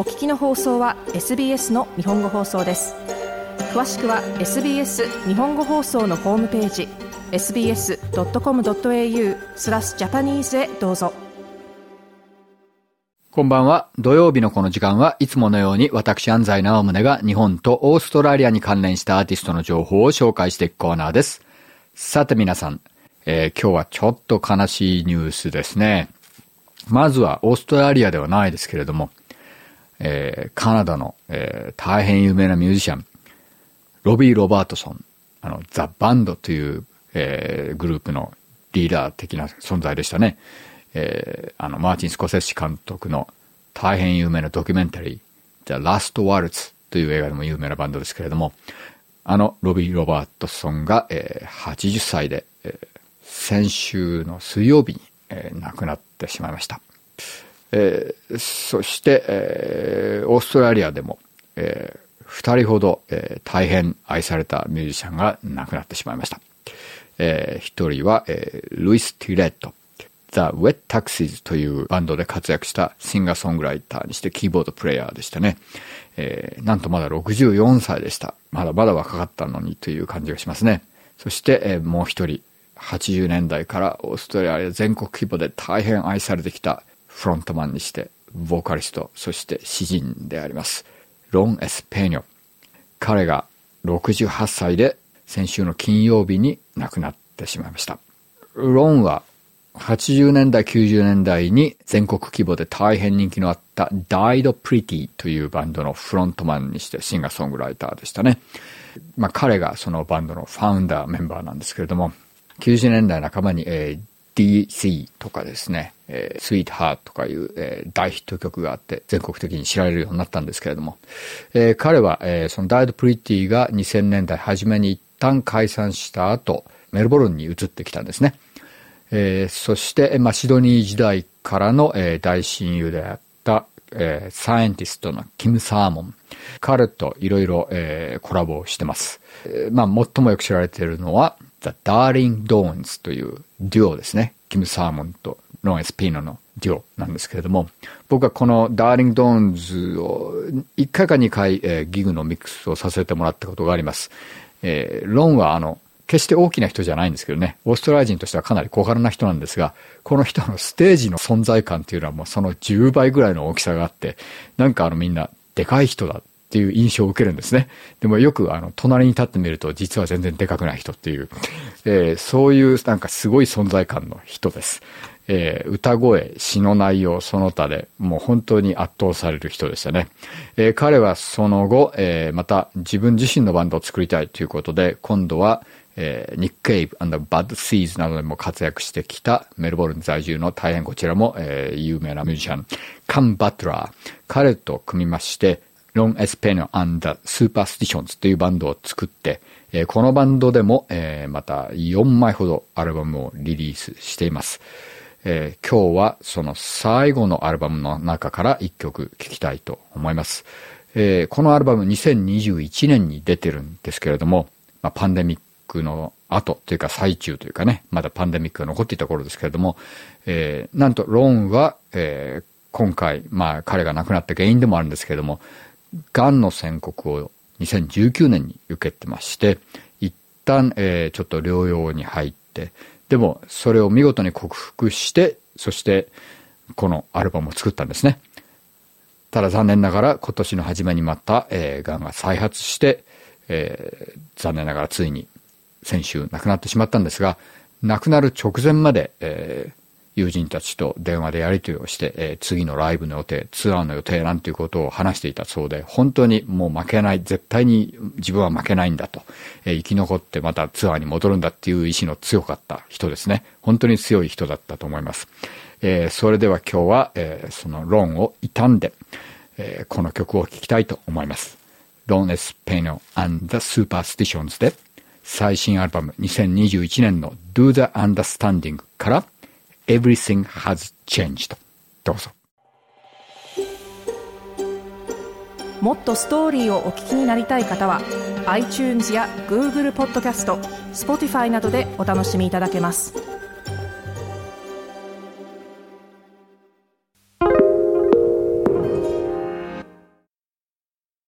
お聞きの放送は SBS の日本語放送です詳しくは SBS 日本語放送のホームページ sbs.com.au スラスジャパニーズへどうぞこんばんは。土曜日のこの時間はいつものように私安西直宗が日本とオーストラリアに関連したアーティストの情報を紹介していくコーナーです。さて皆さん、えー、今日はちょっと悲しいニュースですね。まずはオーストラリアではないですけれども、えー、カナダの、えー、大変有名なミュージシャン、ロビー・ロバートソン、あの、ザ・バンドという、えー、グループのリーダー的な存在でしたね。えー、あの、マーチン・スコセッシ監督の大変有名なドキュメンタリー、The Last Waltz という映画でも有名なバンドですけれども、あのロビー・ロバートソンが、えー、80歳で、えー、先週の水曜日に、えー、亡くなってしまいました。えー、そして、えー、オーストラリアでも、えー、二人ほど、えー、大変愛されたミュージシャンが亡くなってしまいました。えー、一人は、えー、ルイス・ティレット。The Wet Taxis というバンドで活躍したシンガーソングライターにしてキーボードプレイヤーでしたね。えー、なんとまだ64歳でした。まだまだ若かったのにという感じがしますね。そして、えー、もう一人、80年代からオーストラリア全国規模で大変愛されてきたフロントマンにして、ボーカリスト、そして詩人であります。ロン・エスペーニョ。彼が68歳で先週の金曜日に亡くなってしまいました。ロンは80年代、90年代に全国規模で大変人気のあった Died Pretty というバンドのフロントマンにしてシンガーソングライターでしたね。まあ彼がそのバンドのファウンダーメンバーなんですけれども、90年代半ばに、えー、DC とかですね、えー、Sweet Heart とかいう、えー、大ヒット曲があって全国的に知られるようになったんですけれども、えー、彼は、えー、その Died Pretty が2000年代初めに一旦解散した後、メルボルンに移ってきたんですね。えー、そして、まあ、シドニー時代からの、えー、大親友であった、えー、サイエンティストのキム・サーモン。彼といろいろ、コラボをしてます。えー、まあ、最もよく知られているのは、The Darling Dawns というデュオですね。キム・サーモンとロン・エスピーノのデュオなんですけれども、僕はこの Darling Dawns を1回か2回、えー、ギグのミックスをさせてもらったことがあります。えー、ロンはあの、決して大きな人じゃないんですけどね、オーストラリア人としてはかなり小柄な人なんですが、この人のステージの存在感っていうのはもうその10倍ぐらいの大きさがあって、なんかあのみんなでかい人だっていう印象を受けるんですね。でもよくあの隣に立ってみると実は全然でかくない人っていう、えー、そういうなんかすごい存在感の人です。えー、歌声、詩の内容、その他で、もう本当に圧倒される人でしたね。えー、彼はその後、えー、また自分自身のバンドを作りたいということで、今度は、えー、ニック・ケイブ、バッド・シーズなどでも活躍してきたメルボルン在住の大変こちらも、え、有名なミュージシャン、カム・バトラー。彼と組みまして、 Ron S. Peno and the Superstitions というバンドを作って、このバンドでも、また4枚ほどアルバムをリリースしています。今日はその最後のアルバムの中から1曲聴きたいと思います。このアルバム2021年に出てるんですけれども、パンデミックの後というか最中というかね、まだパンデミックが残っていた頃ですけれども、なんとロンは、今回、まあ彼が亡くなった原因でもあるんですけれども、癌の宣告を2019年に受けてまして、一旦、えー、ちょっと療養に入って、でもそれを見事に克服して、そしてこのアルバムを作ったんですね。ただ残念ながら今年の初めにまた、えー、癌が再発して、えー、残念ながらついに先週亡くなってしまったんですが、亡くなる直前まで、えー、友人たちと電話でやり取りをして、えー、次のライブの予定、ツアーの予定なんていうことを話していたそうで、本当にもう負けない、絶対に自分は負けないんだと、えー、生き残ってまたツアーに戻るんだっていう意志の強かった人ですね。本当に強い人だったと思います。えー、それでは今日は、えー、そのローンを傷んで、えー、この曲を聴きたいと思います。ロン・エス・ペイノ and the Superstitions で、最新アルバム2021年の Do the Understanding から Everything Has Changed どうぞもっとストーリーをお聞きになりたい方は iTunes や Google ポッドキャスト Spotify などでお楽しみいただけます。